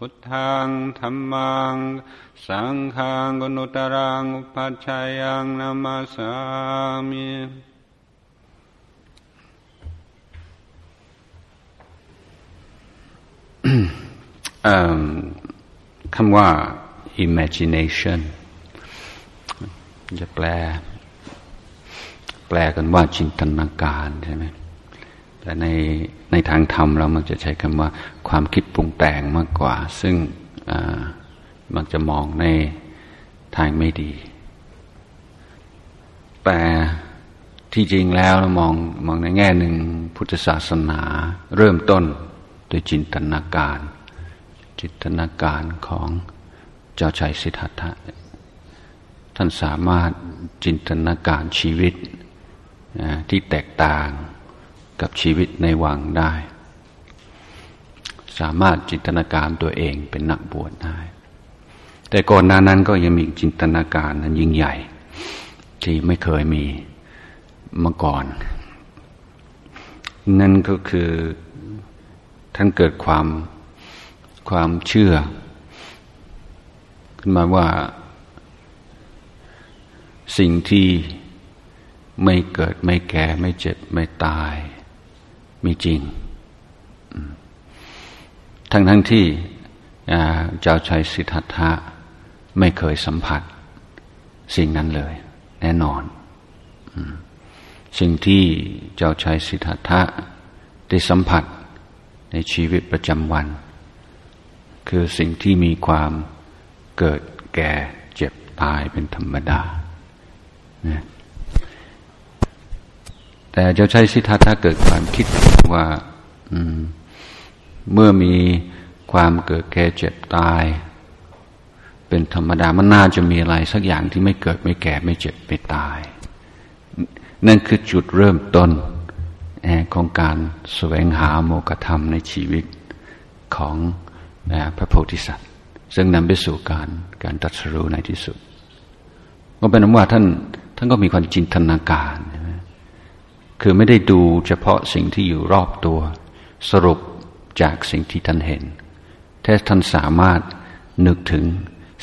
พุทธังธัมมัง สังฆังกนุตรังอุปัชฌายังนามาสามิคำว่า imagination จะแปล แปลกันว่าจินตนาการใช่ไหม แต่ในในทางธรรมเรามันจะใช้คำว่าความคิดปรุงแต่งมากกว่า ซึ่งมักจะมองในทางไม่ดี แต่ที่จริงแล้วเรามองมองในแง่หนึ่งพุทธศาสนาเริ่มต้นด้วยจินตนาการ จินตนาการของเจ้าชายสิทธัตถะท่านสามารถจินตนาการชีวิตที่แตกต่าง กับชีวิตในวังได้ สามารถจินตนาการตัวเองเป็นนักบวชได้ แต่ก่อนหน้านั้นก็ยังมีจินตนาการนั้นยิ่งใหญ่ ที่ไม่เคยมีมาก่อน นั่นก็คือท่านเกิดความความเชื่อ ขึ้นมาว่าสิ่งที่ไม่เกิดไม่แก่ไม่เจ็บไม่ตาย มีจริง ทั้งทั้งที่เจ้าชายสิทธัตถะไม่เคยสัมผัส สิ่งนั้นเลย แน่นอน สิ่งที่เจ้าชายสิทธัตถะได้สัมผัสในชีวิตประจำวัน คือสิ่งที่มีความเกิดแก่เจ็บตายเป็นธรรมดา แต่เจ้าชายสิทธัตถะเกิดความคิดว่าเมื่อมีความเกิดแก่เจ็บตาย เป็นธรรมดามันน่าจะมีอะไร สักอย่างที่ไม่เกิดไม่แก่ไม่เจ็บไม่ตาย นั่นคือจุดเริ่มต้นของการแสวงหาโมกธรรมในชีวิตของพระโพธิสัตว์ ซึ่งนำไปสู่การการตัดสรู้ในที่สุด ก็เป็นนว่าท่านท่านก็มีความจินตนาการ คือไม่ได้ดูเฉพาะสิ่งที่อยู่รอบตัว สรุปจากสิ่งที่ท่านเห็นถ้าท่านสามารถนึกถึง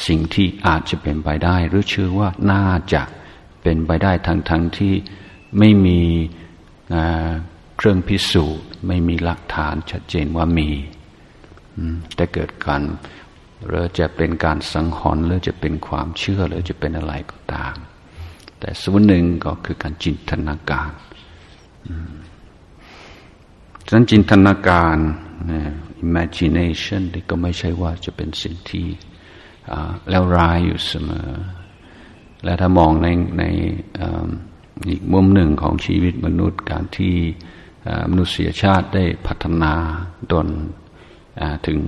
สิ่งที่อาจจะเป็นไปได้ หรือเชื่อว่าน่าจะเป็นไปได้ทั้งทั้งที่ไม่มีเครื่องพิสูจน์ ไม่มีหลักฐานชัดเจนว่ามีแต่เกิดการหรือจะเป็นการสังหรณ์หรือจะเป็นความเชื่อหรือจะเป็นอะไรก็ตาม แต่ส่วนหนึ่งก็คือการจินตนาการ ฉะนั้นจินตนาการ imagination ก็ไม่ใช่ว่าจะเป็นสิ่งที่แล้วร้ายอยู่เสมอ และถ้ามองในในอีกมุมหนึ่งของชีวิตมนุษย์การที่มนุษยชาติได้พัฒนาดนถึง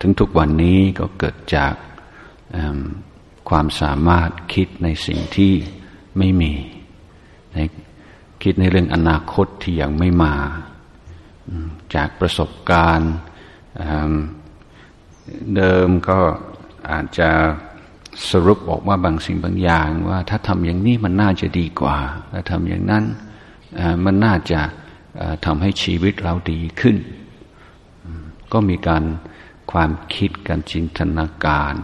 ถึงทุกวันนี้ก็เกิดจากความสามารถคิดในสิ่งที่ไม่มี คิดในเรื่องอนาคตที่ยังไม่มา จากประสบการณ์เดิมก็อาจจะสรุปบอกว่าบางสิ่งบางอย่าง ว่าถ้าทำอย่างนี้มันน่าจะดีกว่า ถ้าทำอย่างนั้นมันน่าจะทำให้ชีวิตเราดีขึ้น ก็มีการความคิดการจินตนาการ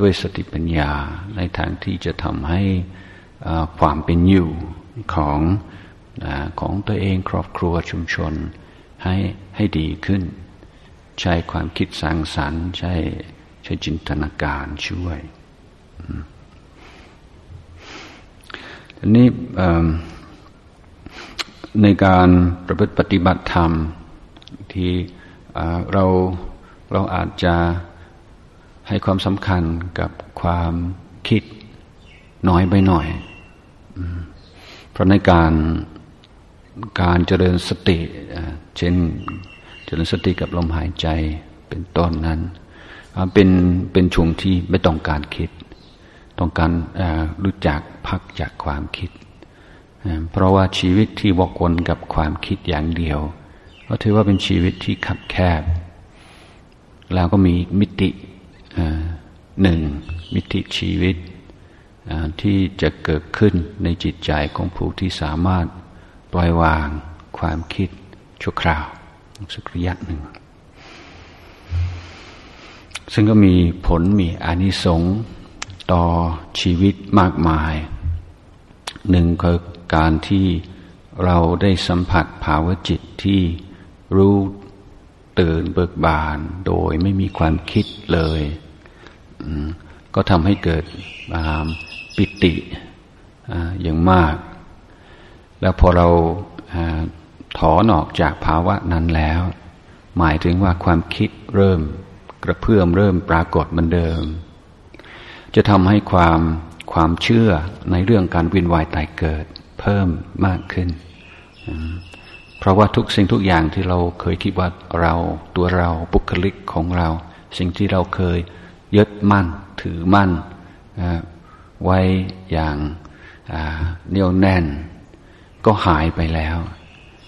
ด้วยสติปัญญาในทางที่จะทำให้ความเป็นอยู่ ของของตัวเองครอบครัวชุมชนให้ให้ดีขึ้น ใช้ความคิดสร้างสรรค์ ใช้ใช้จินตนาการช่วยทีนี้ในการประพฤติปฏิบัติธรรมที่เราเราอาจจะให้ความสำคัญกับความคิดน้อยไปหน่อย ราะในการการเจริญสติเช่นเจริญสติกับลมหายใจเป็นต้นนั้นเป็นเป็นช่วงที่ไม่ต้องการคิด ต้องการรู้จักพักจากความคิด เพราะว่าชีวิตที่วกวนกับความคิดอย่างเดียว ก็ถือว่าเป็นชีวิตที่ขับแคบ แล้วก็มีมิติหนึ่งมิติชีวิต ที่จะเกิดขึ้นในจิตใจของผู้ที่สามารถปล่อยวางความคิดชั่วคราวสักระยะหนึ่ง ซึ่งก็มีผลมีอานิสงส์ต่อชีวิตมากมาย หนึ่งคือการที่เราได้สัมผัสภาวะจิตที่รู้ตื่นเบิกบานโดยไม่มีความคิดเลย ก็ทำให้เกิดปิติอย่างมาก แล้วพอเราถอนออกจากภาวะนั้นแล้ว หมายถึงว่าความคิดเริ่มกระเพื่อมเริ่มปรากฏเหมือนเดิม จะทำให้ความความเชื่อในเรื่องการวินวายตายเกิดเพิ่มมากขึ้น เพราะว่าทุกสิ่งทุกอย่างที่เราเคยคิดว่าเราตัวเราบุคลิกของเรา สิ่งที่เราเคยยึดมั่น ถือมั่นไว้อย่างเนียวแน่น ก็หายไปแล้ว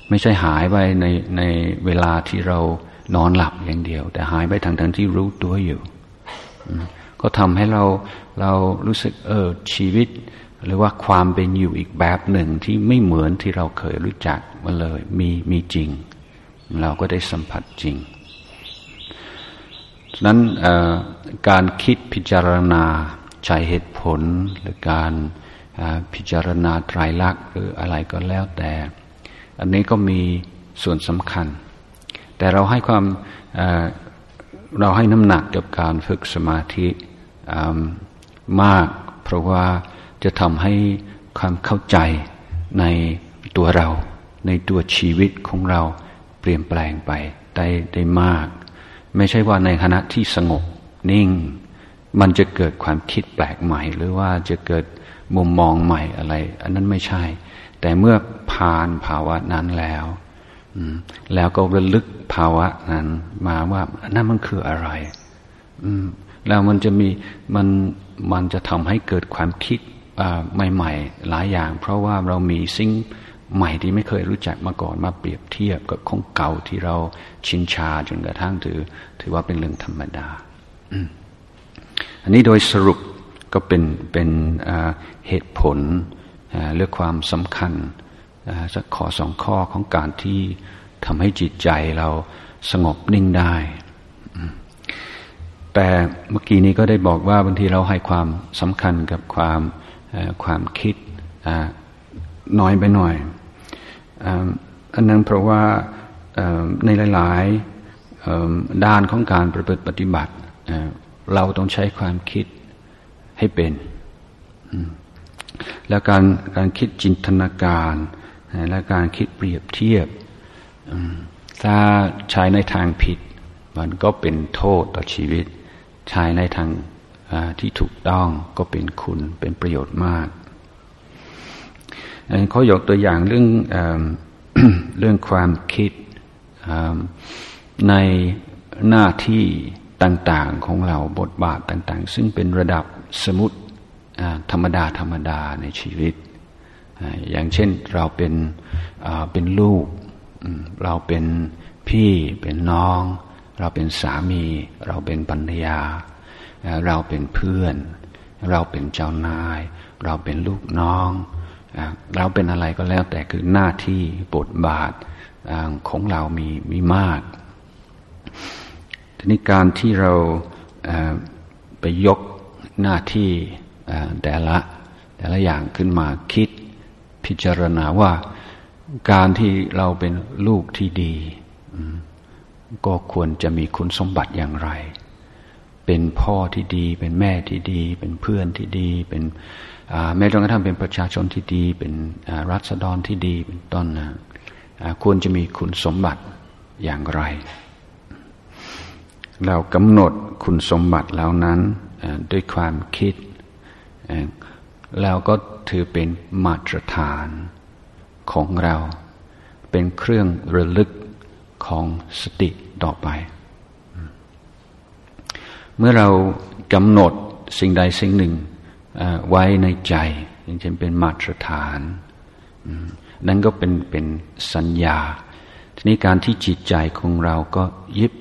ไม่ใช่หายไปในในเวลาที่เรานอนหลับอย่างเดียว แต่หายไปทั้งทั้งที่รู้ตัวอยู่ ก็ทำให้เราเรารู้สึกเออชีวิต หรือว่าความเป็นอยู่อีกแบบหนึ่งที่ไม่เหมือนที่เราเคยรู้จักมาเลย มีมีจริง เราก็ได้สัมผัสจริง ฉะนั้นการคิดพิจารณาใช้เหตุผลหรือการพิจารณาไตรลักษณ์หรืออะไรก็แล้วแต่ อันนี้ก็มีส่วนสำคัญ แต่เราให้ความเราให้น้ำหนักกับการฝึกสมาธิมาก เพราะว่าจะทำให้ความเข้าใจในตัวเรา ในตัวชีวิตของเราเปลี่ยนแปลงไปได้ได้มาก ไม่ใช่ว่าในขณะที่สงบนิ่ง มันจะเกิดความคิดแปลกใหม่ หรือว่าจะเกิดมุมมองใหม่อะไร อันนั้นไม่ใช่ แต่เมื่อผ่านภาวะนั้นแล้วแล้วก็ระลึกภาวะนั้น มาว่านั่นมันคืออะไรแล้วมันจะมีมันมันจะทำให้เกิดความคิดใหม่ ๆ หลายอย่าง เพราะว่าเรามีสิ่ง ใหม่ที่ไม่เคยรู้จักมาก่อนมาเปรียบเทียบกับของเก่าที่เราชินชาจนกระทั่งถือ ถือว่าเป็นเรื่องธรรมดา อันนี้โดยสรุปก็เป็นเป็นเหตุผลเรื่องความสำคัญสักขอสองข้อของการที่ทำให้จิตใจเราสงบนิ่งได้ แต่เมื่อกี้นี้ก็ได้บอกว่าบางทีเราให้ความสำคัญกับความความคิดน้อยไปหน่อย อันนั้นเพราะว่าในหลายๆด้านของการประพฤติปฏิบัติ เราต้องใช้ความคิดให้เป็น แล้วการการคิดจินตนาการ และการคิดเปรียบเทียบ ถ้าใช้ในทางผิด มันก็เป็นโทษต่อชีวิต ใช้ในทางที่ถูกต้องก็เป็นคุณเป็นประโยชน์มาก เขายกตัวอย่างเรื่องเรื่องความคิดในหน้าที่ต่างๆของเราบทบาทต่างๆ ซึ่งเป็นระดับสมุติธรรมดาธรรมดาในชีวิต อย่างเช่นเราเป็นเป็นลูก เราเป็นพี่เป็นน้อง เราเป็นสามี เราเป็นปัญญา เราเป็นเพื่อน เราเป็นเจ้านาย เราเป็นลูกน้อง เราเป็นอะไรก็แล้วแต่คือหน้าที่บทบาทของเรามีมีมาก ทีนี้การที่เราไปยกหน้าที่แต่ละแต่ละอย่างขึ้นมาคิดพิจารณาว่าการที่เราเป็นลูกที่ดี ก็ควรจะมีคุณสมบัติอย่างไร เป็นพ่อที่ดี เป็นแม่ที่ดี เป็นเพื่อนที่ดี เป็น แม้กระทั่งเป็นประชาชนที่ดี เป็นรัษฎรที่ดีเป็นต้นนะควรจะมีคุณสมบัติอย่างไร เรากำหนดคุณสมบัติเหล่านั้นด้วยความคิด แล้วก็ถือเป็นมาตรฐานของเรา เป็นเครื่องระลึกของสติต่อไป เมื่อเรากำหนดสิ่งใดสิ่งหนึ่ง ไว้ในใจ อย่างเช่นเป็นมาตรฐาน นั่นก็เป็นเป็นสัญญา ทีนี้การที่จิตใจของเราก็ยิบ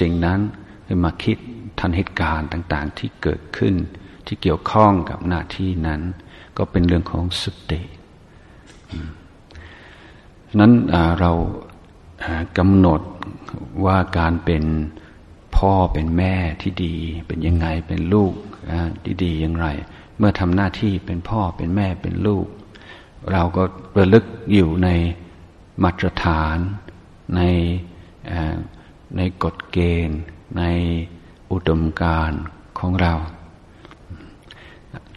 สิ่งนั้นขึ้นมาคิดทันเหตุการณ์ต่าง ๆ ที่เกิดขึ้น ที่เกี่ยวข้องกับหน้าที่นั้น ก็เป็นเรื่องของสตินั้นเรากำหนดว่าการเป็นพ่อเป็นแม่ที่ดี เป็นยังไงเป็นลูกที่ดีอย่างไร เมื่อทำหน้าที่เป็นพ่อเป็นแม่เป็นลูก เราก็ระลึกอยู่ในมาตรฐาน ในในกฎเกณฑ์ ในอุดมการของเรา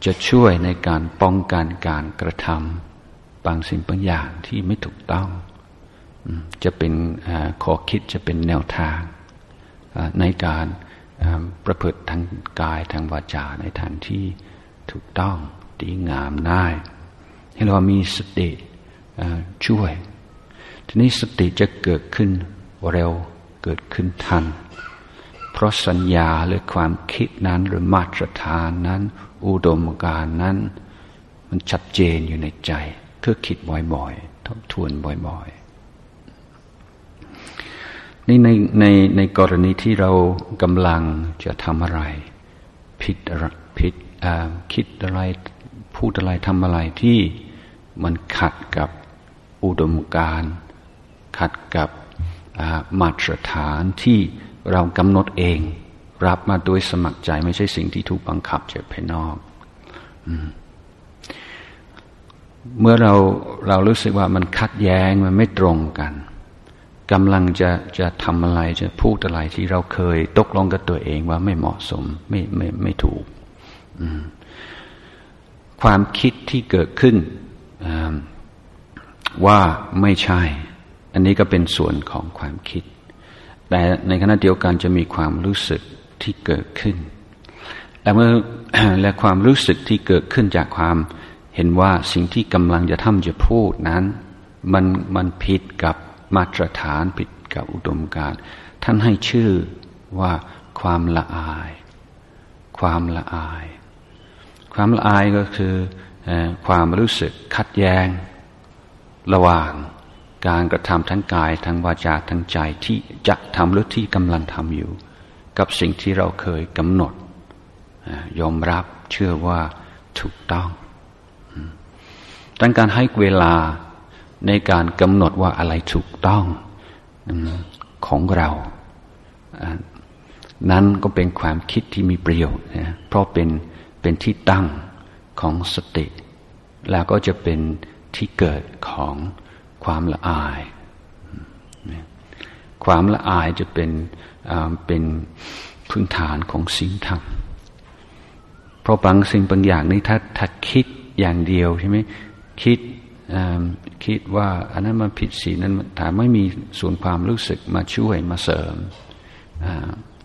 จะช่วยในการป้องกันการกระทำบางสิ่งบางอย่างที่ไม่ถูกต้อง จะเป็นขอคิดจะเป็นแนวทางในการประพฤติทางกายทางวาจาในทางที่ ถูกต้องดีงามได้ให้เรามีสติช่วย ทีนี้สติจะเกิดขึ้นเร็วเกิดขึ้นทัน เพราะสัญญาหรือความคิดนั้นหรือมาตรฐานนั้น อุดมการนั้น มันชัดเจนอยู่ในใจเพื่อคิดบ่อยๆทบทวนบ่อยๆนี่ในในในกรณีที่เรากำลังจะทำอะไร ผิดผิด คิดอะไรพูดอะไรทำอะไรที่มันขัดกับอุดมการขัดกับมาตรฐานที่เรากำหนดเอง รับมาโดยสมัครใจไม่ใช่สิ่งที่ถูกบังคับจากภายนอกเมื่อเราเรารู้สึกว่ามันขัดแย้งมันไม่ตรงกันกำลังจะจะทำอะไรจะพูดอะไรที่เราเคยตกลงกับตัวเองว่าไม่เหมาะสมไม่ไม่ไม่ถูก ความคิดที่เกิดขึ้นว่าไม่ใช่ อันนี้ก็เป็นส่วนของความคิด แต่ในขณะเดียวกันจะมีความรู้สึกที่เกิดขึ้น และเมื่อและความรู้สึกที่เกิดขึ้นจากความเห็นว่าสิ่งที่กำลังจะทำจะพูดนั้น มันมันผิดกับมาตรฐานผิดกับอุดมการท่านให้ชื่อว่าความละอาย ความละอาย ความละอายก็คือความรู้สึกขัดแย้ง ระหว่างการกระทำทั้งกายทั้งวาจาทั้งใจที่จะทำหรือที่กำลังทำอยู่ กับสิ่งที่เราเคยกำหนดยอมรับเชื่อว่าถูกต้องดังการให้เวลาในการกำหนดว่าอะไรถูกต้องของเรา นั้นก็เป็นความคิดที่มีประโยชน์นะเพราะเป็น เป็นที่ตั้งของสติ แล้วก็จะเป็นที่เกิดของความละอาย ความละอายจะเป็นเป็นพื้นฐานของสิ่งธรรม เพราะบางสิ่งบางอย่างนี้ถ้าถ้าคิดอย่างเดียวใช่ไหมคิดคิดว่าอันนั้นมันผิดศีลนั้นถ้าไม่มีส่วนความรู้สึกมาช่วยมาเสริม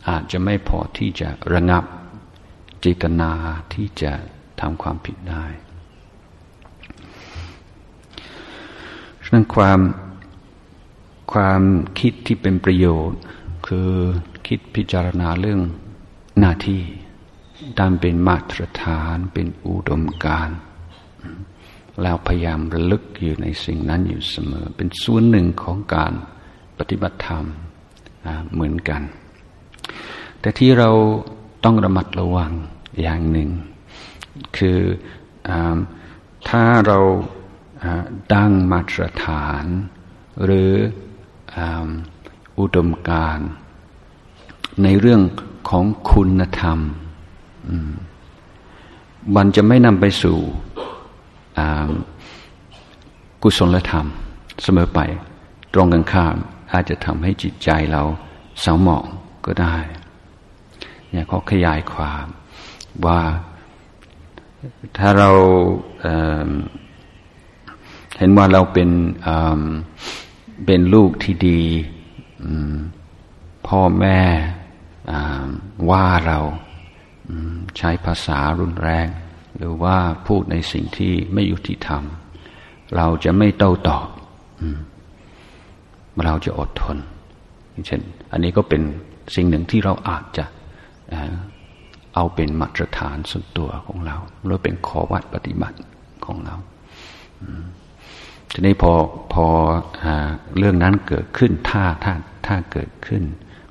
อาจจะไม่พอที่จะระงับ จิตนาที่จะทำความผิดได้ฉะนั้นความความคิดที่เป็นประโยชน์ คือคิดพิจารณาเรื่องหน้าที่ตามเป็นมาตรฐานเป็นอุดมการแล้วพยายามระลึกอยู่ในสิ่งนั้นอยู่เสมอ เป็นส่วนหนึ่งของการปฏิบัติธรรมเหมือนกัน แต่ที่เรา ต้องระมัดระวังอย่างหนึ่ง คืออถ้าเราตั้งมาตรฐาน หรืออุดมการในเรื่องของคุณธรรม มันจะไม่นำไปสู่กุศลธรรมเสมอไป ตรงกันข้ามอาจจะทำให้จิตใจเราเศร้าหมองก็ได้ เนี่ยเขาขยายความว่าถ้าเราเเห็นว่าเราเป็นเป็นลูกที่ดีพ่อแม่ว่าเราใช้ภาษารุนแรง หรือว่าพูดในสิ่งที่ไม่ยุติธรรม เราจะไม่โต้ตอบเราจะอดทนเช่นอันนี้ก็เป็นสิ่งหนึ่งที่เราอาจจะ เอาเป็นมาตรฐานส่วนตัวของเราหรือเป็นขอวัดปฏิบัติของเราทีนี้พอพออเรื่องนั้นเกิดขึ้นถ้าถ้าถ้าเกิดขึ้น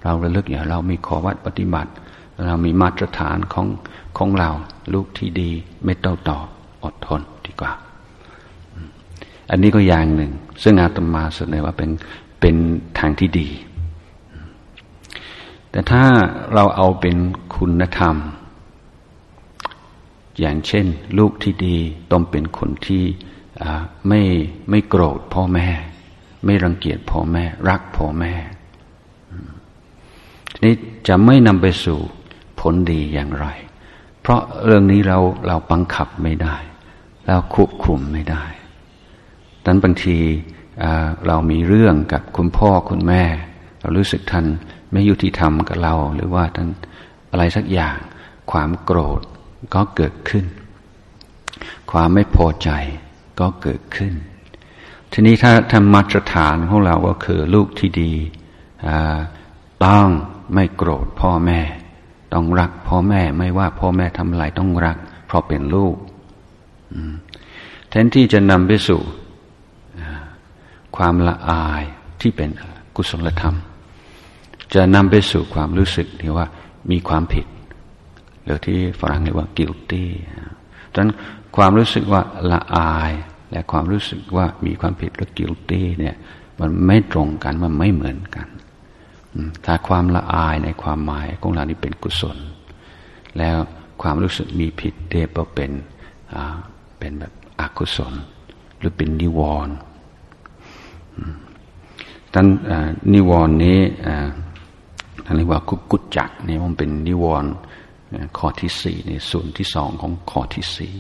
เราระลึกอย่างเรามีขอวัดปฏิบัติ เรามีมาตรฐานของของเรา ลูกที่ดีไม่เต้าต่ออดทนดีกว่า อันนี้ก็อย่างหนึ่ง ซึ่งอาตมาเสนอว่าเป็นเป็นทางที่ดี แต่ถ้าเราเอาเป็นคุณธรรม อย่างเช่น ลูกที่ดีต้องเป็นคนที่ไม่ไม่โกรธพ่อแม่ ไม่รังเกียจพ่อแม่ รักพ่อแม่ทีนี้จะไม่นำไปสู่ผลดีอย่างไร เพราะเรื่องนี้เราเราบังคับไม่ได้ เราควบคุมไม่ได้ดังนั้นบางทีเรามีเรื่องกับคุณพ่อคุณแม่ เรารู้สึกท่าน ไม่ยุติธรรมกับเรา หรือว่าท่านอะไรสักอย่าง ความโกรธก็เกิดขึ้น ความไม่พอใจก็เกิดขึ้น ทีนี้ถ้าทำมาตรฐานของเราก็คือลูกที่ดีต้องไม่โกรธพ่อแม่ ต้องรักพ่อแม่ไม่ว่าพ่อแม่ทำอะไรต้องรัก เพราะเป็นลูกแทนที่จะนำไปสู่ความละอายที่เป็นกุศลธรรม จะนำไปสู่ความรู้สึกที่ว่ามีความผิด หรือที่ฝรั่งเรียกว่า guilty ดังนั้นความรู้สึกว่าละอาย และความรู้สึกว่ามีความผิดหรือ guilty เนี่ยมันไม่ตรงกันมันไม่เหมือนกันถ้าความละอายในความหมายของเรานี่เป็นกุศล แล้วความรู้สึกมีผิดเรียกว่าเป็นเป็นแบบอกุศล หรือเป็นนิวรณ์ท่านนิวรณ์นี้ ท่านเรียกว่ากุกุจจักนี่มันเป็นนิวรณ์ข้อที่สี่ในส่วนที่สองของข้อที่สี่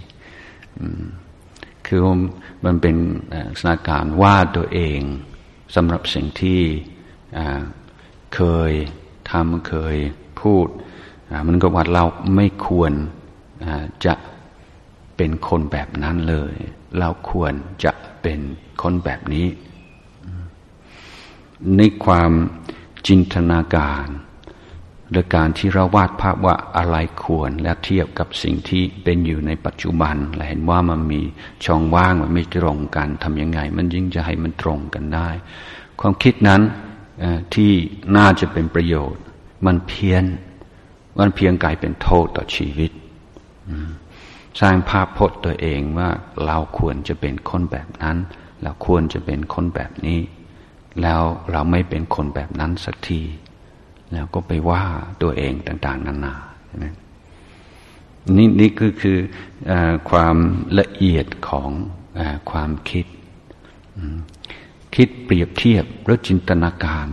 คือมันเป็นสถานการณ์ว่าตัวเองสำหรับสิ่งที่เคยทำเคยพูด มันก็ว่าเราไม่ควรจะเป็นคนแบบนั้นเลย เราควรจะเป็นคนแบบนี้ ในความ จินตนาการหรือการที่เราวาดภาพว่าอะไรควรและเทียบกับสิ่งที่เป็นอยู่ในปัจจุบันและเห็นว่ามันมีช่องว่างมันไม่ตรงกันทำยังไง มันยิ่งจะให้มันตรงกันได้ ความคิดนั้นที่น่าจะเป็นประโยชน์ มันเพี้ยนมันเพียงกลายเป็นโทษต่อชีวิต สร้างภาพพจน์ตัวเองว่าเราควรจะเป็นคนแบบนั้น เราควรจะเป็นคนแบบนี้ แล้วเราไม่เป็นคนแบบนั้นสักที แล้วก็ไปว่าตัวเองต่าง ๆ นานาใช่ไหมนี่นี่คือคืออความละเอียดของอความคิด คิดเปรียบเทียบหรือจินตนาการ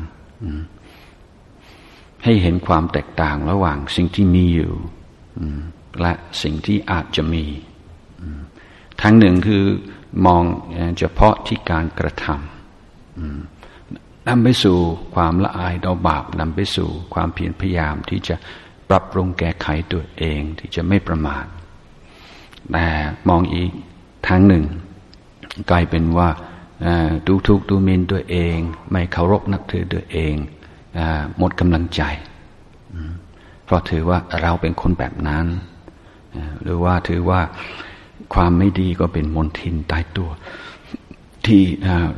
ให้เห็นความแตกต่างระหว่างสิ่งที่มีอยู่และสิ่งที่อาจจะมีทั้งหนึ่งคือมองเฉพาะที่การกระทำ นำไปสู่ความละอายต่อบาปนำไปสู่ความเพียรพยายามที่จะปรับปรุงแก้ไขตัวเองที่จะไม่ประมาทแต่มองอีกทางหนึ่ง กลายเป็นว่าดูทุกดูมินตัวเอง ไม่เคารพนักถือตัวเองหมดกำลังใจ เพราะถือว่าเราเป็นคนแบบนั้น หรือว่าถือว่าความไม่ดีก็เป็นมนทินตายตัว ที่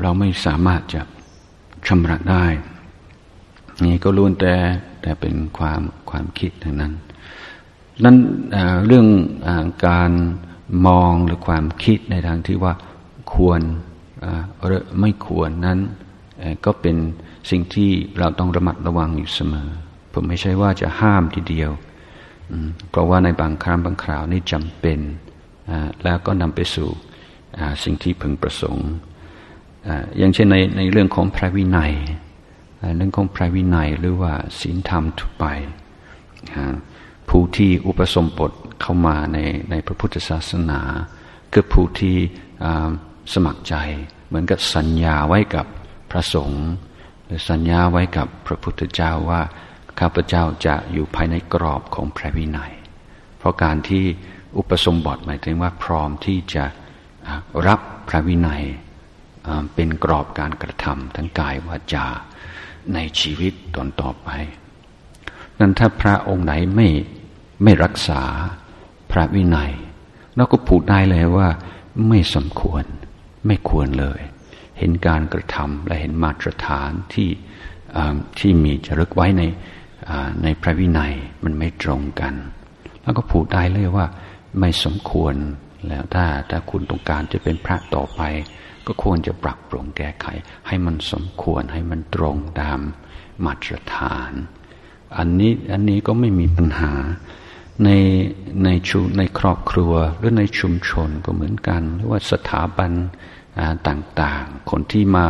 เราไม่สามารถจะ ชำระได้ นี่ก็ล้วนแต่แต่เป็นความความคิดทั้งนั้นนั้นเรื่องอการมองหรือความคิดในทางที่ว่าควรหรือไม่ควรนั้นก็เป็นสิ่งที่เราต้องระมัดระวังอยู่เสมอ ผมไม่ใช่ว่าจะห้ามทีเดียว เพราะว่าในบางครั้งบางคราวนี่จำเป็น แล้วก็นำไปสู่สิ่งที่พึงประสงค์ อย่างเช่นในในเรื่องของพระวินัยเรื่องของพระวินัยหรือว่าศีลธรรมทุกไป ผู้ที่อุปสมบทเข้ามาในในพระพุทธศาสนา คือผู้ที่สมัครใจ เหมือนกับสัญญาไว้กับพระสงฆ์หรือสัญญาไว้กับพระพุทธเจ้าว่าข้าพเจ้าจะอยู่ภายในกรอบของพระวินัย เพราะการที่อุปสมบทหมายถึงว่าพร้อมที่จะรับพระวินัย เป็นกรอบการกระทำทั้งกายวาจาในชีวิตตอนต่อไป นั้นถ้าพระองค์ไหนไม่ไม่รักษาพระวินัย เราก็พูดได้เลยว่าไม่สมควรไม่ควรเลย เห็นการกระทำและเห็นมาตรฐานที่ที่มีจะรึกไว้ในในพระวินัยมันไม่ตรงกัน แล้วก็พูดได้เลยว่าไม่สมควรแล้วถ้าถ้าคุณต้องการจะเป็นพระต่อไป ก็ควรจะปรับปรุงแก้ไข ให้มันสมควรให้มันตรงตามมาตรฐาน อันนี้อันนี้ก็ไม่มีปัญหาในในชุในครอบครัวหรือในชุมชนก็เหมือนกัน หรือว่าสถาบันต่างๆ คนที่มา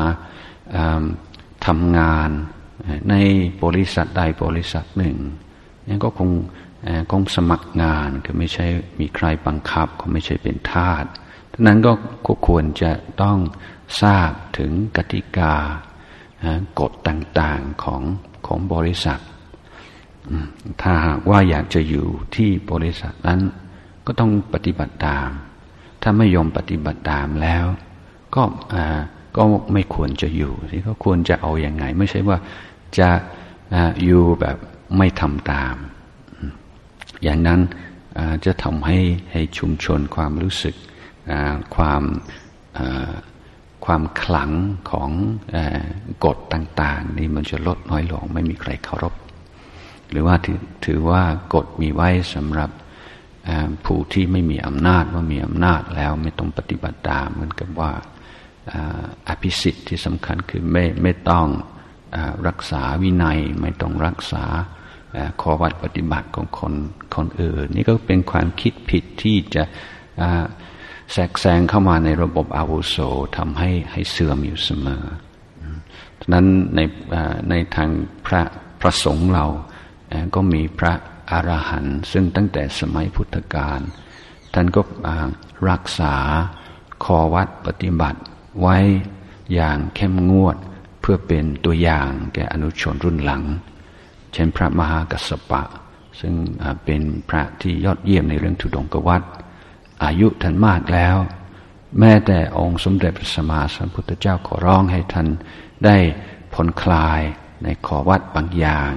ทำงานในบริษัทใดบริษัทหนึ่งนี่ก็คงคงสมัครงานก็ไม่ใช่มีใครบังคับก็ไม่ใช่เป็นทาส ดังนั้นก็ควรจะต้องทราบถึงกติกากฎต่างๆของของบริษัท ถ้าหากว่าอยากจะอยู่ที่บริษัทนั้น ก็ต้องปฏิบัติตาม ถ้าไม่ยอมปฏิบัติตามแล้ว ก็ก็ไม่ควรจะอยู่ที่ก็ควรจะเอาอยัางไง ไม่ใช่ว่าจะอยู่แบบไม่ทำตาม อย่างนั้นจะทำให้ให้ชุมชนความรู้สึก ความความขลังของกฎต่าง ๆ นี่มันจะลดน้อยลงไม่มีใครเคารพ หรือว่าถือถือว่ากฎมีไว้สำหรับผู้ที่ไม่มีอำนาจว่ามีอำนาจแล้วไม่ต้องปฏิบัติตามเหมือนกับว่าอภิสิทธิ์ที่สำคัญคือไม่ไม่ต้องรักษาวินัยไม่ต้องรักษาข้อวัดปฏิบัติของคนคนอื่น นี่ก็เป็นความคิดผิดที่จะ แทรกแซงเข้ามาในระบบอาวุโสทำให้ให้เสื่อมอยู่เสมอฉะนั้นในในทางพระพระสงฆ์เราก็มีพระอรหันต์ซึ่งตั้งแต่สมัยพุทธกาลท่านก็รักษาคอวัดปฏิบัติไว้อย่างเข้มงวดเพื่อเป็นตัวอย่างแก่อนุชนรุ่นหลัง เช่นพระมหากัสสปะ ซึ่งเป็นพระที่ยอดเยี่ยมในเรื่องทุดงกวัด อายุท่านมากแล้ว แม้แต่องค์สมเด็จพระสัมมาสัมพุทธเจ้าขอร้องให้ท่านได้ผ่อนคลายในขอวัดบางอย่าง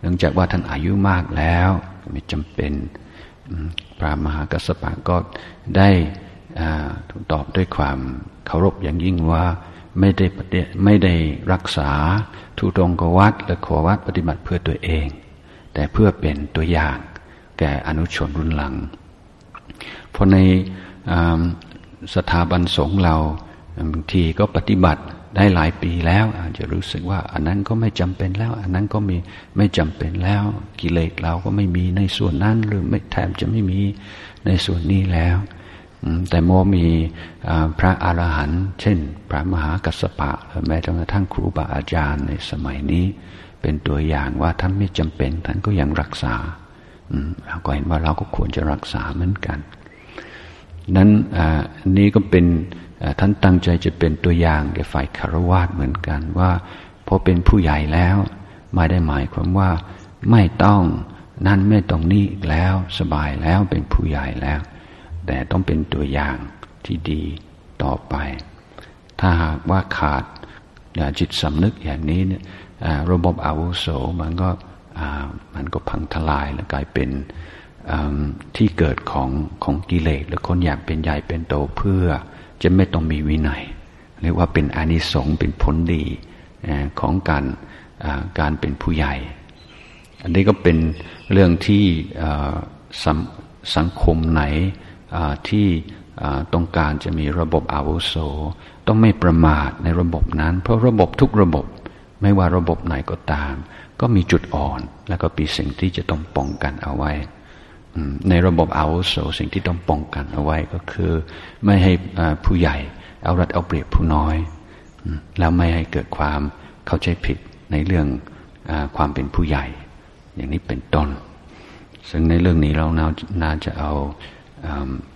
เนื่องจากว่าท่านอายุมากแล้วไม่จำเป็นพระมหากัสสปะก็ได้ถูกตอบด้วยความเคารพอย่างยิ่งว่าไม่ได้ไม่ได้รักษาทุตงกวัดและขอวัดปฏิบัติเพื่อตัวเอง แต่เพื่อเป็นตัวอย่างแก่อนุชนรุ่นหลัง เพราะในสถาบันสงฆ์เราบางทีก็ปฏิบัติได้หลายปีแล้วอาจจะรู้สึกว่า อันนั้นก็ไม่จำเป็นแล้ว อันนั้นก็มีไม่จำเป็นแล้ว กิเลสเราก็ไม่มีในส่วนนั้นหรือไม่แทบจะไม่มีในส่วนนี้แล้วแต่โมมีพระอรหันต์เช่น พระมหากัสสปะแม้กระทั่งครูบาอาจารย์ในสมัยนี้ เป็นตัวอย่างว่าท่านไม่จำเป็นท่านก็ยังรักษาเราก็เห็นว่าเราก็ควรจะรักษาเหมือนกัน นั้นอันนี้ก็เป็นท่านตั้งใจจะเป็นตัวอย่างแก่ฝ่ายคารวะเหมือนกันว่าพอเป็นผู้ใหญ่แล้วไม่ได้หมายความว่าไม่ต้องนั่นไม่ต้องนี่แล้วสบายแล้วเป็นผู้ใหญ่แล้ว แต่ต้องเป็นตัวอย่างที่ดีต่อไป ถ้าหากว่าขาดจิตสำนึกอย่างนี้เนี่ยระบบอาวุโสมันก็มันก็พังทลายและกลายเป็น ที่เกิดของของกิเลสหรือคนอยากเป็นใหญ่เป็นโตเพื่อจะไม่ต้องมีวินัย เรียกว่าเป็นอนิสงส์เป็นผลดีของการการเป็นผู้ใหญ่ อันนี้ก็เป็นเรื่องที่สสังคมไหนที่ต้องการจะมีระบบอาวุโส ต้องไม่ประมาทในระบบนั้น เพราะระบบทุกระบบไม่ว่าระบบไหนก็ตาม ก็มีจุดอ่อน แล้วก็มีสิ่งที่จะต้องป้องกันเอาไว้ ในระบบอาวุโสสิ่งที่ต้องป้องกันเอาไว้ก็คือ ไม่ให้ผู้ใหญ่เอารัดเอาเปรียบผู้น้อย แล้วไม่ให้เกิดความเข้าใจผิดในเรื่องอความเป็นผู้ใหญ่ อย่างนี้เป็นต้น ซึ่งในเรื่องนี้เราน่าจะเอา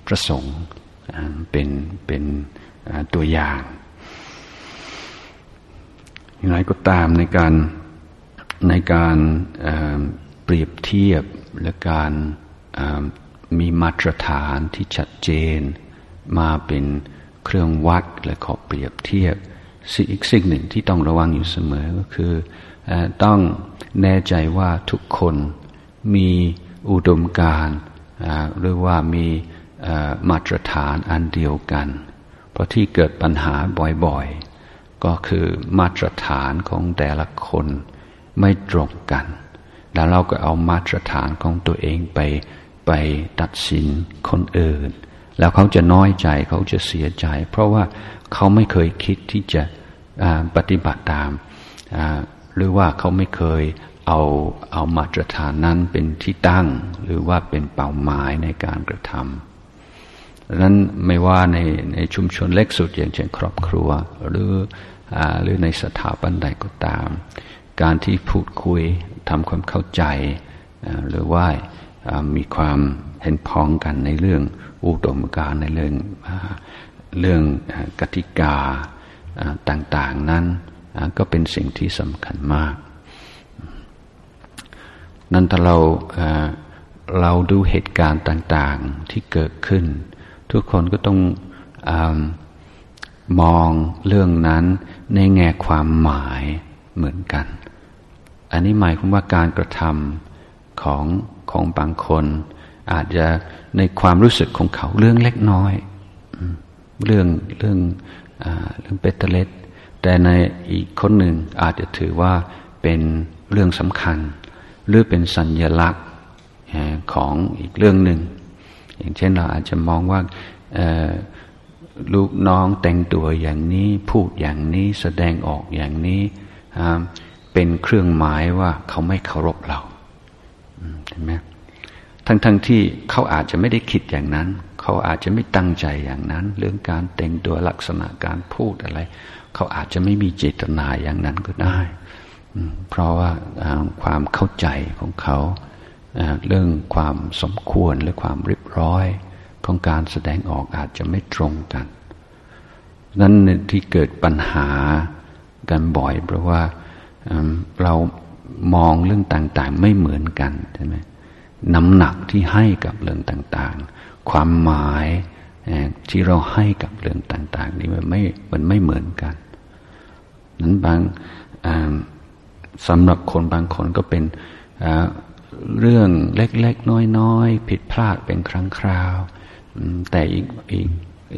พระสงฆ์เป็นเป็นตัวอย่างอย่างไรก็ตามในการในการเปรียบเทียบและการ มีมาตรฐานที่ชัดเจน มาเป็นเครื่องวัดและขอเปรียบเทียบสิ่งอีกสิ่งหนึ่งที่ต้องระวังอยู่เสมอก็คือต้องแน่ใจว่าทุกคนมีอุดมการหรือว่ามีมาตรฐานอันเดียวกัน เพราะที่เกิดปัญหาบ่อยๆ ก็คือมาตรฐานของแต่ละคนไม่ตรงกัน แล้วเราก็เอามาตรฐานของตัวเองไปไปตัดสินคนอื่น แล้วเขาจะน้อยใจเขาจะเสียใจ เพราะว่าเขาไม่เคยคิดที่จะปฏิบัติตาม หรือว่าเขาไม่เคยเอาเอามาตรฐานนั้นเป็นที่ตั้ง หรือว่าเป็นเป้าหมายในการกระทำดังนั้นไม่ว่าในในชุมชนเล็กสุดอย่างเช่นครอบครัว หรืออหรือในสถาบันใดก็ตาม การที่พูดคุยทำความเข้าใจหรือว่ามีความเห็นพ้องกันในเรื่องอุดมการในเรื่องเรื่องกติกาต่างๆนั้นก็เป็นสิ่งที่สำคัญมาก นั้นถ้าเราเราดูเหตุการณ์ต่างๆที่เกิดขึ้น ทุกคนก็ต้องอมองเรื่องนั้นในแง่ความหมายเหมือนกัน อันนี้หมายความว่าการกระทำของของบางคน อาจจะในความรู้สึกของเขาเรื่องเล็กน้อย เรื่องเรื่องอเรื่องเปตเล็ดแต่ในอีกคนหนึ่งอาจจะถือว่าเป็นเรื่องสำคัญ หรือเป็นสัญญลักษณ์ของอีกเรื่องหนึ่ง อย่างเช่นเราอาจจะมองว่าลูกน้องแต่งตัวอย่างนี้พูดอย่างนี้แสดงออกอย่างนี้ เป็นเครื่องหมายว่าเขาไม่เคารพเราเห็นไหมทั้งๆทที่เขาอาจจะไม่ได้คิดอย่างนั้น เขาอาจจะไม่ตั้งใจอย่างนั้น เรื่องการแต่งตัวลักษณะการพูดอะไร เขาอาจจะไม่มีเจตนาอย่างนั้นก็ได้ เพราะว่าความเข้าใจของเขาเรื่องความสมควรหรือความเรียบร้อยของการแสดงออกอาจจะไม่ตรงกันนั้นที่เกิดปัญหากันบ่อย เพราะว่า เรามองเรื่องต่างๆ ไม่เหมือนกันใช่ไหมน้ำหนักที่ให้กับเรื่องต่างๆ ความหมายที่เราให้กับเรื่องต่าง ๆ นี่มันไม่มันไม่เหมือนกันนั้นบางสำหรับคนบางคนก็เป็นเรื่องเล็ก ๆ น้อย ๆ ผิดพลาดเป็นครั้งคราว แต่อีกอีก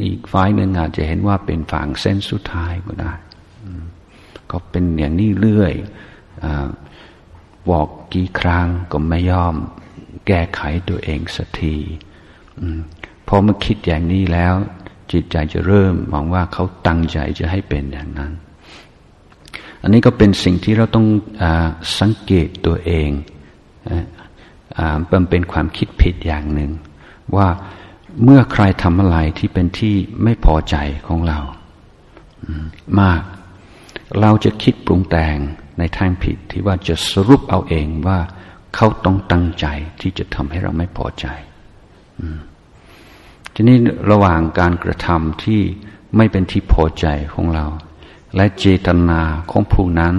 อีกฝ่ายหนึ่งอาจจะเห็นว่าเป็นฝั่งเส้นสุดท้ายก็ได้ ก็เป็นอย่างนี้เรื่อยบอกกี่ครั้งก็ไม่ยอมแก้ไขตัวเองสักทีพอมาคิดอย่างนี้แล้ว จิตใจจะเริ่มมองว่าเขาตั้งใจจะให้เป็นอย่างนั้น อันนี้ก็เป็นสิ่งที่เราต้องอสังเกตตัวเองมันเป็นความคิดผิดอย่างหนึ่ง ว่าเมื่อใครทำอะไรที่เป็นที่ไม่พอใจของเรามาก เราจะคิดปรุงแต่งในทางผิดที่ว่าจะสรุปเอาเองว่าเขาต้องตั้งใจที่จะทำให้เราไม่พอใจทีนี้ระหว่างการกระทำที่ไม่เป็นที่พอใจของเรา และเจตนาของผู้นั้น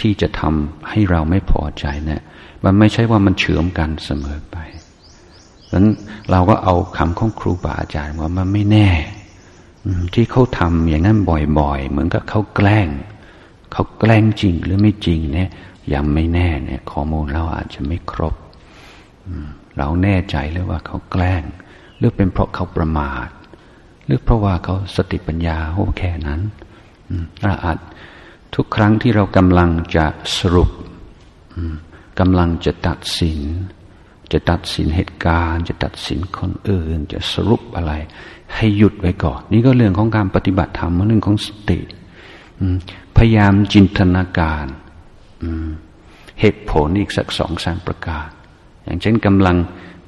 ที่จะทำให้เราไม่พอใจเนี่ยมันไม่ใช่ว่ามันเฉื่อมกันเสมอไปดังนั้นเราก็เอาคำของครูบาอาจารย์ว่ามันไม่แน่ที่เขาทำอย่างนั้นบ่อยๆ เหมือนกับเขาแกล้ง เขาแกล้งจริงหรือไม่จริงเนี่ยยังไม่แน่เนี่ยข้อมูลเราอาจจะไม่ครบเราแน่ใจเลยว่าเขาแกล้ง หรือเป็นเพราะเขาประมาท หรือเพราะว่าเขาสติปัญญาโอ้แค่นั้นเราอาจทุกครั้งที่เรากำลังจะสรุปกำลังจะตัดสิน จะตัดสินเหตุการณ์ จะตัดสินคนอื่น จะสรุปอะไร ให้หยุดไว้ก่อน นี่ก็เรื่องของการปฏิบัติธรรมเรื่องของสติ พยายามจินตนาการเหตุผลอีกสักสองสามประการ อย่างเช่นกำลัง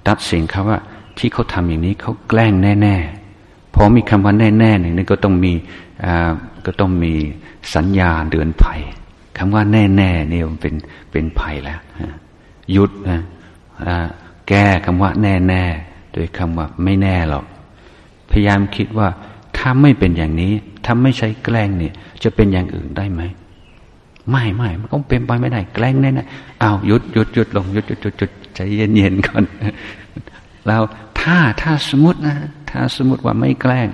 ตัดสินเขาว่า ที่เขาทำอย่างนี้เขาแกล้งแน่ๆพอมีคำว่าแน่ๆหนึ่งนี่ก็ต้องมีก็ต้องมีสัญญาเดือนภัยคำว่าแน่ๆนี่มันเป็นเป็นภัยแล้วหยุดนะแก้คำว่าแน่ๆโดยคำว่าไม่แน่หรอกพยายามคิดว่าถ้าไม่เป็นอย่างนี้ ถ้าไม่ใช้แกล้งเนี่ย จะเป็นอย่างอื่นได้ไหมไม่ไม่มันก็เป็นไปไม่ได้แกล้งแน่ๆอ้าวหยุดหยุดหยุดลงหยุดหยุดหยุดหยุดใจเย็นๆก่อน แล้วถ้าถ้าสมมตินะถ้าสมมติว่าไม่แกล้ง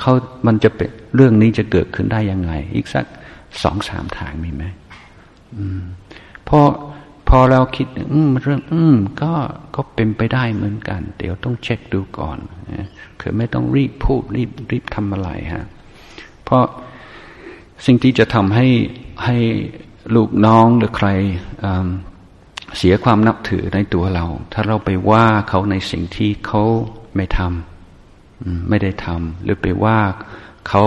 เขามันจะเป็นเรื่องนี้จะเกิดขึ้นได้ยังไง อีกสักสองสามทางมีไหมพราะพอเราคิด อืมเรื่อง อืม ก็ก็เป็นไปได้เหมือนกัน เดี๋ยวต้องเช็คดูก่อนคือไม่ต้องรีบพูดรีบรีบทำอะไรฮะ เพราะสิ่งที่จะทำให้ให้ลูกน้องหรือใครเสียความนับถือในตัวเรา ถ้าเราไปว่าเขาในสิ่งที่เขาไม่ทำไม่ได้ทำหรือไปว่าเขา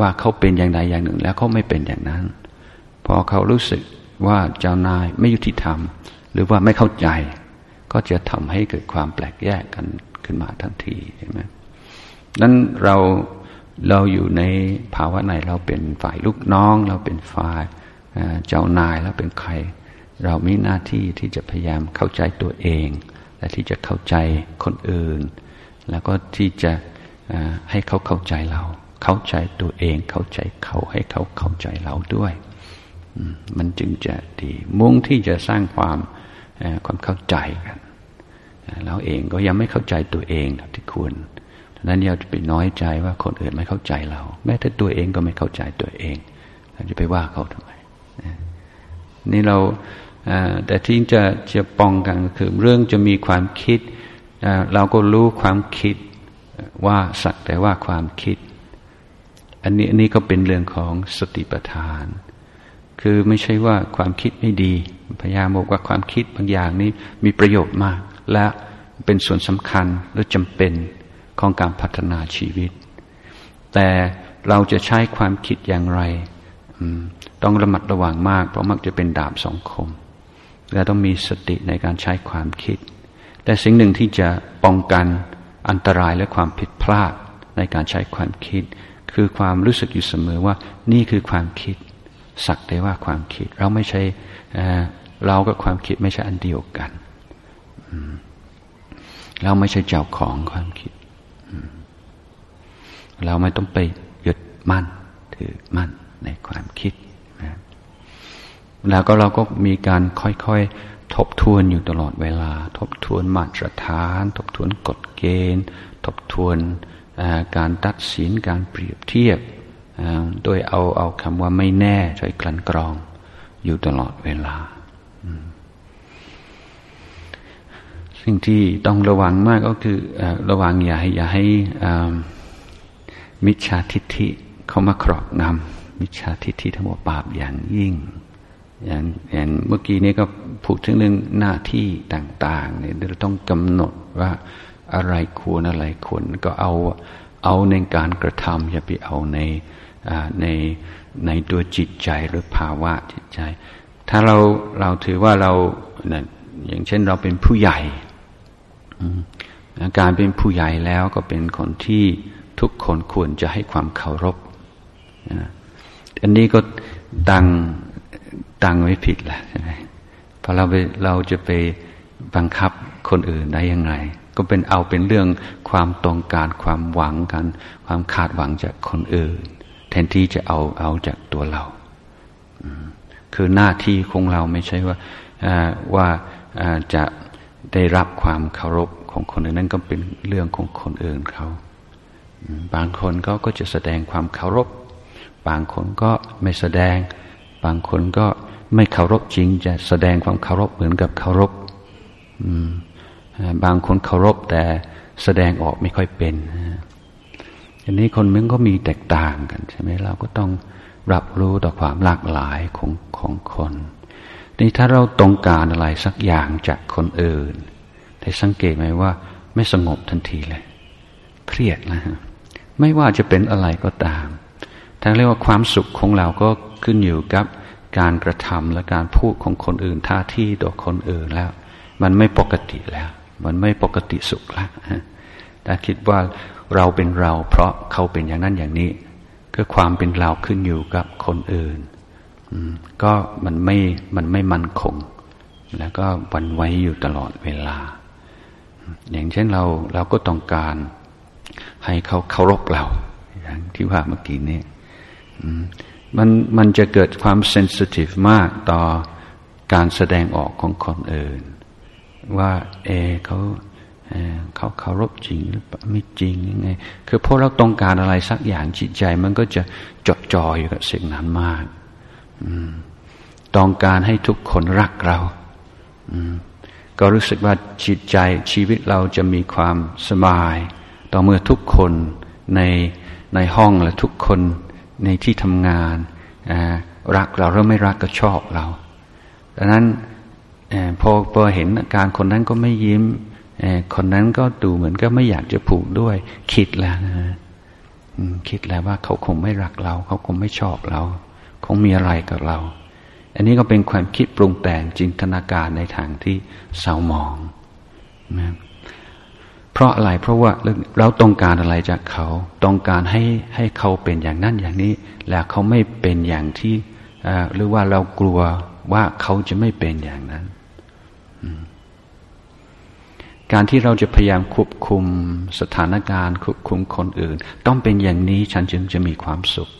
ว่าเขาเป็นอย่างใดอย่างหนึ่ง แล้วเขาไม่เป็นอย่างนั้น พอเขารู้สึกว่าเจ้านายไม่ยุติธรรม หรือว่าไม่เข้าใจ ก็จะทำให้เกิดความแปลกแยกกันขึ้นมาทันทีใช่ไหมนั้นเรา เราอยู่ในภาวะไหนเราเป็นฝ่ายลูกน้อง เราเป็นฝ่ายเจ้านายแล้วเป็นใคร เรามีหน้าที่ที่จะพยายามเข้าใจตัวเอง และที่จะเข้าใจคนอื่น แล้วก็ที่จะให้เขาเข้าใจเรา เข้าใจตัวเอง เข้าใจเขาให้เขาเข้าใจเราด้วย มันจึงจะดีมุ่งที่จะสร้างความความเข้าใจกันเราเองก็ยังไม่เข้าใจตัวเองที่ควร นั้นเราจะไปน้อยใจว่าคนอื่นไม่เข้าใจเรา แม้แต่ตัวเองก็ไม่เข้าใจตัวเอง เราจะไปว่าเขาทำไมนี่เราแต่ที่จะจะป้องกันคือเรื่องจะมีความคิด เราก็รู้ความคิดว่าสักแต่ว่าความคิด อันนี้อันนี้ก็เป็นเรื่องของสติปัฏฐาน คือไม่ใช่ว่าความคิดไม่ดี พยายามบอกว่าความคิดบางอย่างนี้มีประโยชน์มาก และเป็นส่วนสำคัญและจำเป็น ของการพัฒนาชีวิต แต่เราจะใช้ความคิดอย่างไร ต้องระมัดระวังมาก เพราะมักจะเป็นดาบสองคม และต้องมีสติในการใช้ความคิด แต่สิ่งหนึ่งที่จะป้องกันอันตรายและความผิดพลาดในการใช้ความคิด คือความรู้สึกอยู่เสมอว่านี่คือความคิด สักแต่ว่าความคิด เราไม่ใช่เรากับความคิดไม่ใช่อันเดียวกันเราไม่ใช่เจ้าของความคิด เราไม่ต้องไปยึดมั่นถือมั่นในความคิดนะแล้วก็เราก็มีการค่อยๆทบทวนอยู่ตลอดเวลา ทบทวนมาตรฐาน ทบทวนกฎเกณฑ์ ทบทวนการตัดสินการเปรียบเทียบโดยเอาเอาคำว่าไม่แน่ใช้กลั่นกรองอยู่ตลอดเวลา สิ่งที่ต้องระวังมากก็คือระวังอย่าให้อย่าให้ มิจฉาทิฏฐิเข้ามาครอบงำมิจฉาทิฏฐิทั้งหมดบาปอย่างยิ่งอย่างอย่างเมื่อกี้นี้ก็พูดถึงเรื่องหน้าที่ต่าง ๆ เนี่ยเราต้องกำหนดว่าอะไรควรอะไรควรก็เอาเอาในการกระทำอย่าไปเอาในในในตัวจิตใจหรือภาวะจิตใจ ถ้าเราเราถือว่าเราอย่างเช่นเราเป็นผู้ใหญ่การเป็นผู้ใหญ่แล้วก็เป็นคนที่ ทุกคนควรจะให้ความเคารพอันนี้ก็ตังตังไว้ผิดแหละใช่ไหมพอเราไปเราจะไปบังคับคนอื่นได้ยังไง ก็เป็นเอาเป็นเรื่องความต้องการความหวังกัน ความคาดหวังจากคนอื่น แทนที่จะเอาเอาจากตัวเราคือหน้าที่ของเราไม่ใช่ว่าว่าจะได้รับความเคารพของคนอื่นนั่นก็เป็นเรื่องของคนอื่นเขา บางคนเขาก็จะแสดงความเคารพ บางคนก็ไม่แสดง บางคนก็ไม่เคารพจริง จะแสดงความเคารพเหมือนกับเคารพบางคนเคารพแต่แสดงออกไม่ค่อยเป็นอันนี้คนมันก็มีแตกต่างกันใช่ไหมเราก็ต้องรับรู้ต่อความหลากหลายของของคนนี่ถ้าเราต้องการอะไรสักอย่างจากคนอื่นได้สังเกตไหมว่า ไม่สงบทันทีเลย เครียดนะฮะ ไม่ว่าจะเป็นอะไรก็ตามทั้งเรียกว่าความสุขของเราก็ขึ้นอยู่กับการกระทำและการพูดของคนอื่นท่าที่ต่อคนอื่นแล้ว มันไม่ปกติแล้ว มันไม่ปกติสุขแล้วแต่คิดว่าเราเป็นเรา เพราะเขาเป็นอย่างนั้นอย่างนี้ก็ความเป็นเราขึ้นอยู่กับคนอื่นก็มันไม่มันไม่มั่นคง แล้วก็วันไว้อยู่ตลอดเวลา อย่างเช่นเราเราก็ต้องการ ให้เขาเคารพเราอย่างที่ว่าเมื่อกี้นี้มันมันจะเกิดความเซนซิทีฟมากต่อการแสดงออกของคนอื่น ว่าเอเขาเขาเคารพจริงหรือไม่จริงยังไงคือพอเราต้องการอะไรสักอย่างจิตใจ มันก็จะจดจ่ออยู่กับสิ่งนั้นมากต้องการให้ทุกคนรักเราก็รู้สึกว่าจิตใจชีวิตเราจะมีความสบาย ต่อเมื่อทุกคนในในห้องและทุกคนในที่ทำงานรักเราหรือไม่รักก็ชอบเราดังนั้นพอพอเห็นอาการคนนั้นก็ไม่ยิ้มคนนั้นก็ดูเหมือนก็ไม่อยากจะผูกด้วย คิดแล้วนะคิดแล้วว่าเขาคงไม่รักเรา เขาคงไม่ชอบเรา คงมีอะไรกับเรา อันนี้ก็เป็นความคิดปรุงแต่งจินตนาการในทางที่เศร้าหมองนะ ราะอะไรเพราะว่าเราต้องการอะไรจากเขา ต้องการให้ให้เขาเป็นอย่างนั้นอย่างนี้ แล้วเขาไม่เป็นอย่างที่หรือว่าเรากลัวว่าเขาจะไม่เป็นอย่างนั้น การที่เราจะพยายามควบคุมสถานการณ์ ควบคุมคนอื่น ต้องเป็นอย่างนี้ฉันจึงจะมีความสุข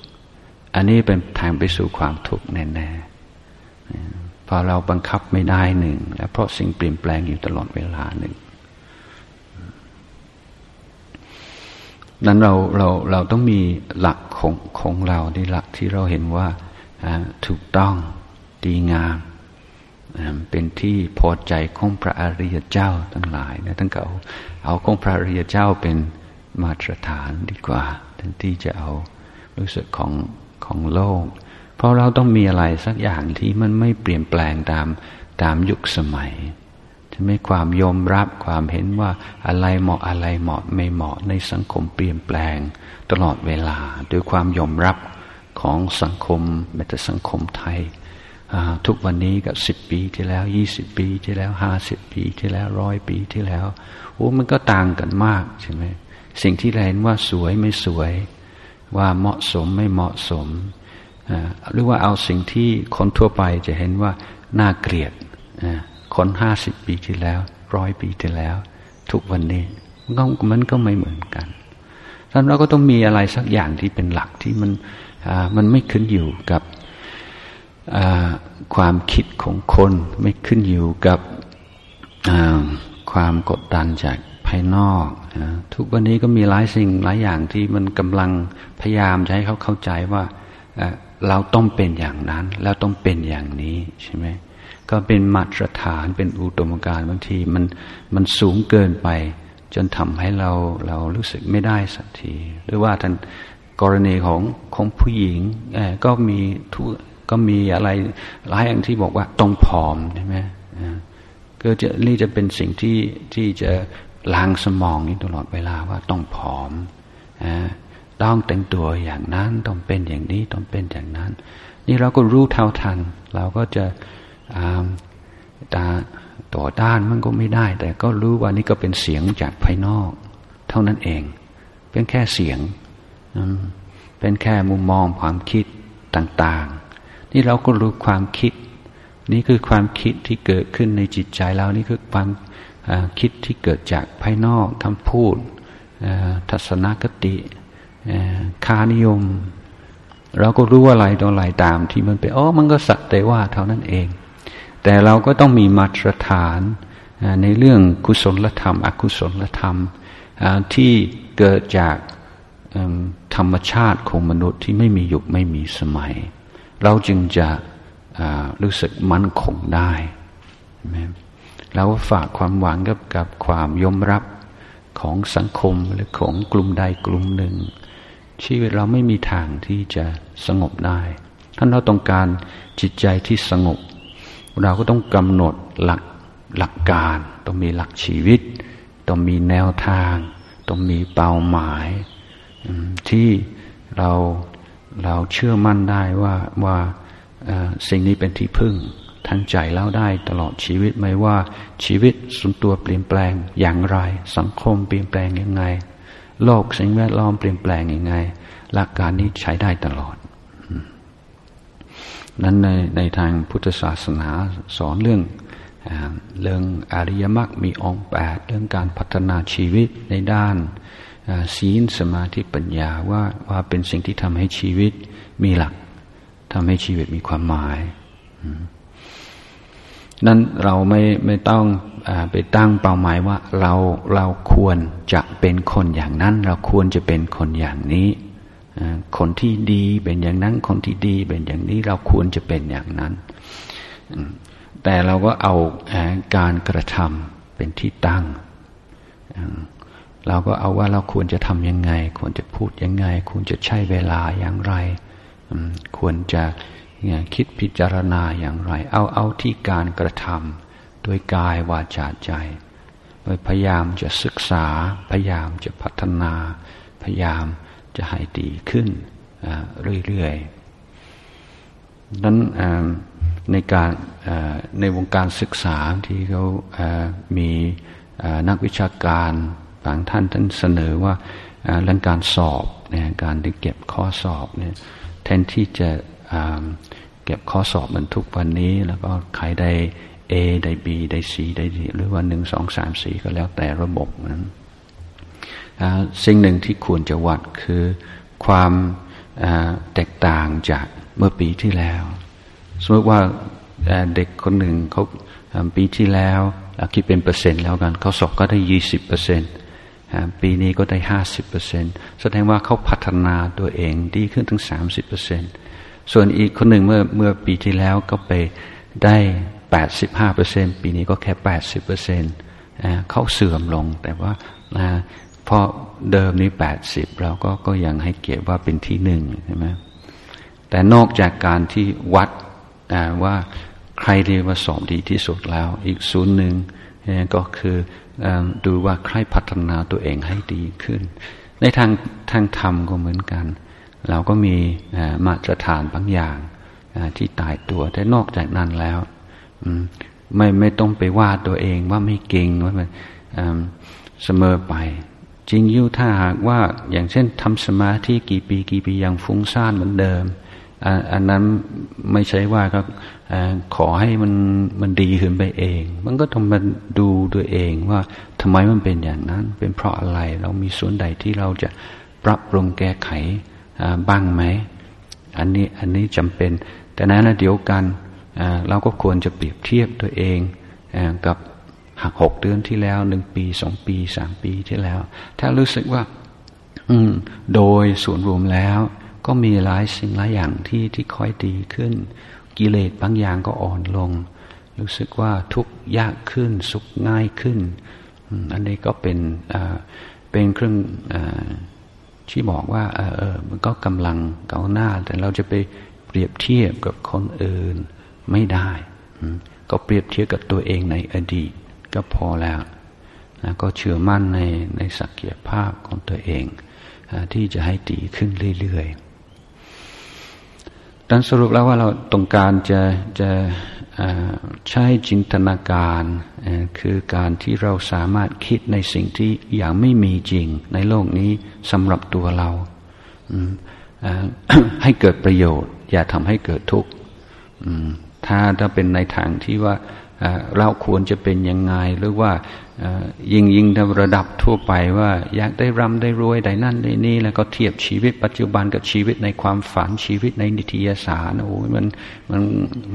อันนี้เป็นทางไปสู่ความทุกข์แน่ๆพอเราบังคับไม่ได้หนึ่งและเพราะสิ่งเปลี่ยนแปลงอยู่ตลอดเวลาหนึ่ง นั้นเราเราเราต้องมีหลักของของเราในหลักที่เราเห็นว่าถูกต้องดีงามเป็นที่พอใจของพระอริยเจ้าทั้งหลายนะทั้งเก่าเอาของพระอริยเจ้าเป็นมาตรฐานดีกว่าทั้งที่จะเอารู้สึกของของโลก เพราะเราต้องมีอะไรสักอย่างที่มันไม่เปลี่ยนแปลงตามตามยุคสมัย ไม่ความยอมรับความเห็นว่าอะไรเหมาะอะไรเหมาะไม่เหมาะในสังคมเปลี่ยนแปลง ตลอดเวลาด้วยความยอมรับของสังคมแม้แต่สังคมไทย ทุกวันนี้กับสิบปีที่แล้วยี่สิบปีที่แล้วห้าสิบปีที่แล้วร้อยปีที่แล้วโอ้มันก็ต่างกันมากใช่ไหมสิ่งที่เราเห็นว่าสวยไม่สวย ว่าเหมาะสมไม่เหมาะสมหรือว่าเอาสิ่งที่คนทั่วไปจะเห็นว่าน่าเกลียด คนห้าสิบปีที่แล้วร้อยปีที่แล้ว ทุกวันนี้มันก็มันก็ไม่เหมือนกันท่านเราก็ต้องมีอะไรสักอย่างที่เป็นหลักที่มันมันไม่ขึ้นอยู่กับความคิดของคน ไม่ขึ้นอยู่กับความกดดันจากภายนอกทุกวันนี้ก็มีหลายสิ่งหลายอย่างที่มันกำลังพยายามจะให้เขาเข้าใจว่าเราต้องเป็นอย่างนั้น แล้วต้องเป็นอย่างนี้ใช่ไหม ก็เป็นมาตรฐานเป็นอุดมการณ์บางทีมันมันสูงเกินไป จนทำให้เราเรารู้สึกไม่ได้สักที หรือว่าท่านกรณีของของผู้หญิงก็มีทุกก็มีอะไรหลายอย่างที่บอกว่าต้องผอมใช่ไหมก็จะนี่จะเป็นสิ่งที่ที่จะล้างสมองนี่ตลอดเวลาว่าต้องผอมต้องแต่งตัวอย่างนั้นต้องเป็นอย่างนี้ต้องเป็นอย่างนั้น นี่เราก็รู้เท่าทัน เราก็จะ ตาต่อด้านมันก็ไม่ได้ แต่ก็รู้ว่านี่ก็เป็นเสียงจากภายนอก เท่านั้นเอง เป็นแค่เสียงเป็นแค่มุมมองความคิดต่างๆ นี่เราก็รู้ความคิด นี่คือความคิดที่เกิดขึ้นในจิตใจเรานี่คือความคิดที่เกิดจากภายนอกคำพูดทัศนคติคานิยม เราก็รู้อะไรต่ออะไรตามที่มันไปอ๋อมันก็สักแต่ว่าเท่านั้นเอง แต่เราก็ต้องมีมาตรฐานในเรื่องกุศลธรรม อกุศลธรรมที่เกิดจากธรรมชาติของมนุษย์ที่ไม่มียุคไม่มีสมัย เราจึงจะรู้สึกมั่นคงได้เราฝากความหวังกับกับความยอมรับของสังคมหรือของกลุ่มใดกลุ่มหนึ่ง ชีวิตเราไม่มีทางที่จะสงบได้ถ้านเราต้องการจิตใจที่สงบ เราก็ต้องกำหนดหลักหลักการ ต้องมีหลักชีวิต ต้องมีแนวทาง ต้องมีเป้าหมาย ที่เราเราเชื่อมั่นได้ว่าว่าสิ่งนี้เป็นที่พึ่งทางใจเราได้ตลอดชีวิตไม่ว่าชีวิตส่วนตัวเปลี่ยนแปลงอย่างไร สังคมเปลี่ยนแปลงยังไง โลกสิ่งแวดล้อมเปลี่ยนแปลงยังไง หลักการนี้ใช้ได้ตลอด นั้นในในทางพุทธศาสนาสอนเรื่องเรื่องอริยมรรคมีองค์แปดเรื่องการพัฒนาชีวิตในด้านศีลสมาธิปัญญาว่าว่าเป็นสิ่งที่ทำให้ชีวิตมีหลักทำให้ชีวิตมีความหมาย นั้นเราไม่ไม่ต้องอไปตั้งเป้าหมายว่าเราเราควรจะเป็นคนอย่างนั้น เราควรจะเป็นคนอย่างนี้ คนที่ดีเป็นอย่างนั้น คนที่ดีเป็นอย่างนี้เราควรจะเป็นอย่างนั้น แต่เราก็เอาการกระทำเป็นที่ตั้ง เราก็เอาว่าเราควรจะทำยังไง ควรจะพูดยังไง ควรจะใช้เวลาอย่างไร ควรจะคิดพิจารณาอย่างไร เอาเอาที่การกระทำโดยกายวาจาใจโดยพยายามจะศึกษา พยายามจะพัฒนา พยายาม จะให้ดีขึ้นเรื่อยๆนั้นในการในวงการศึกษาที่เขามีนักวิชาการบางท่านท่านเสนอว่าเรื่องการสอบเนี่ยการที่เก็บข้อสอบเนี่ยแทนที่จะเก็บข้อสอบเหมือนทุกวันนี้ แล้วก็ใครได้ A ได้ B ได้ C ได้ D หรือว่าหนึ่งสองสามสี่ก็แล้วแต่ระบบนั้น สิ่งหนึ่งที่ควรจะวัดคือความแตกต่างจากเมื่อปีที่แล้ว สมมติว่าเด็กคนหนึ่งเขาปีที่แล้วคิดเป็นเปอร์เซ็นต์แล้วกันเขาสอบก็ได้ยี่สิบเปอร์เซ็นต์ปีนี้ก็ได้ห้าสิบเปอร์เซ็นต์แสดงว่าเขาพัฒนาตัวเองดีขึ้นถึงสามสิบเปอร์เซ็นต์ส่วนอีกคนหนึ่งเมื่อเมื่อปีที่แล้วก็ไปได้แปดสิบห้าเปอร์เซ็นต์ปีนี้ก็แค่แปดสิบเปอร์เซ็นต์เขาเสื่อมลงแต่ว่า เพราะเดิมนี้แปดสิบเราก็ก็ยังให้เกียรติว่าเป็นที่หนึ่งใช่ไหมแต่นอกจากการที่วัดว่าใครเรียกว่าสอบดีที่สุดแล้ว อีกศูนย์หนึ่งก็คือดูว่าใครพัฒนาตัวเองให้ดีขึ้น ในทางทางธรรมก็เหมือนกัน เราก็มีมาตรฐานบางอย่างที่ตายตัวแต่นอกจากนั้นแล้วไม่ไม่ต้องไปว่าตัวเองว่าไม่เก่งว่ามันเสมอไป จริงยู่ถ้าหากว่าอย่างเช่นทำสมาธิกี่ปีกี่ปียังฟุ้งซ่านเหมือนเดิม อันนั้นไม่ใช่ว่าก็ขอให้มันมันดีขึ้นไปเอง มันก็ต้องมาดูตัวเองว่าทำไมมันเป็นอย่างนั้น เป็นเพราะอะไรเรามีส่วนใดที่เราจะปรับปรุงแก้ไขบ้างไหมอันนี้อันนี้จำเป็น แต่นั้นเดียวกันเราก็ควรจะเปรียบเทียบตัวเองกับ หากหกเดือนที่แล้วหนึ่งปีสองปีสามปีที่แล้ว ถ้ารู้สึกว่า อืม โดยส่วนรวมแล้ว ก็มีหลายสิ่งหลายอย่างที่ที่ค่อยดีขึ้น กิเลสบางอย่างก็อ่อนลง รู้สึกว่าทุกยากขึ้น สุขง่ายขึ้น อันนี้ก็เป็นเป็นเครื่องอที่บอกว่าเออมันก็กำลังเก้าหน้า แต่เราจะไปเปรียบเทียบกับคนอื่นไม่ได้ ก็เปรียบเทียบกับตัวเองในอดีต ก็พอแล้วนะก็เชื่อมั่นในในศักยภาพของตัวเองที่จะให้ดีขึ้นเรื่อยๆดังสรุปแล้วว่าเราต้องการจะจะใช้จินตนาการคือการที่เราสามารถคิดในสิ่งที่อย่างไม่มีจริงในโลกนี้สำหรับตัวเราให้เกิดประโยชน์ อย่าทำให้เกิดทุกข์ถ้าถ้าเป็นในทางที่ว่า เราควรจะเป็นยังไงหรือว่ายิงยิงระดับทั่วไปว่า อยากได้ร่ำได้รวยได้นั่นได้นี่ แล้วก็เทียบชีวิตปัจจุบันกับชีวิตในความฝันชีวิตในนิตยสารโอ้ยมันมัน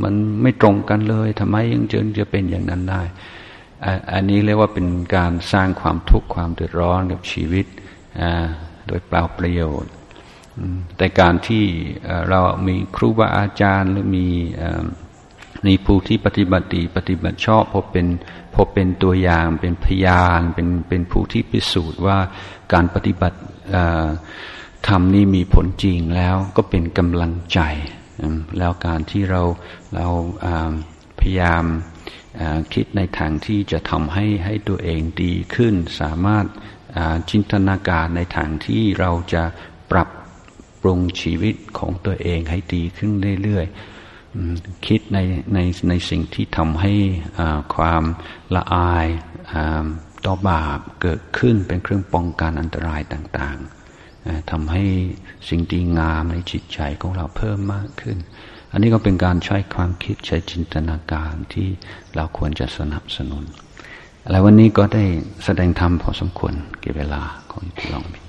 มันไม่ตรงกันเลยทำไมยังจึงจะเป็นอย่างนั้นได้ อันนี้เรียกว่าเป็นการสร้างความทุกข์ความเดือดร้อนกับชีวิตโดยเปล่าประโยชน์ แต่การที่เรามีครูบาอาจารย์หรือมี นผู้ที่ปฏิบัติดีปฏิบัติชอบพอเป็นพอเป็นตัวอย่างเป็นพยานเป็นเป็นผู้ที่พิสูจน์ว่าการปฏิบัติธรรมนี้มีผลจริงแล้วก็เป็นกำลังใจ แล้วการที่เราเราพยายามคิดในทางที่จะทำให้ให้ตัวเองดีขึ้น สามารถจินตนาการในทางที่เราจะปรับปรุงชีวิตของตัวเองให้ดีขึ้นเรื่อยๆ คิดในในในสิ่งที่ทำให้ความละอายต่อบาปเกิดขึ้นเป็นเครื่องป้องกันอันตรายต่างๆทำให้สิ่งดีงามในจิตใจของเราเพิ่มมากขึ้น อันนี้ก็เป็นการใช้ความคิดใช้จินตนาการที่เราควรจะสนับสนุนอะไรวันนี้ก็ได้แสดงธรรมพอสมควรเก็บเวลาของที่ลองไป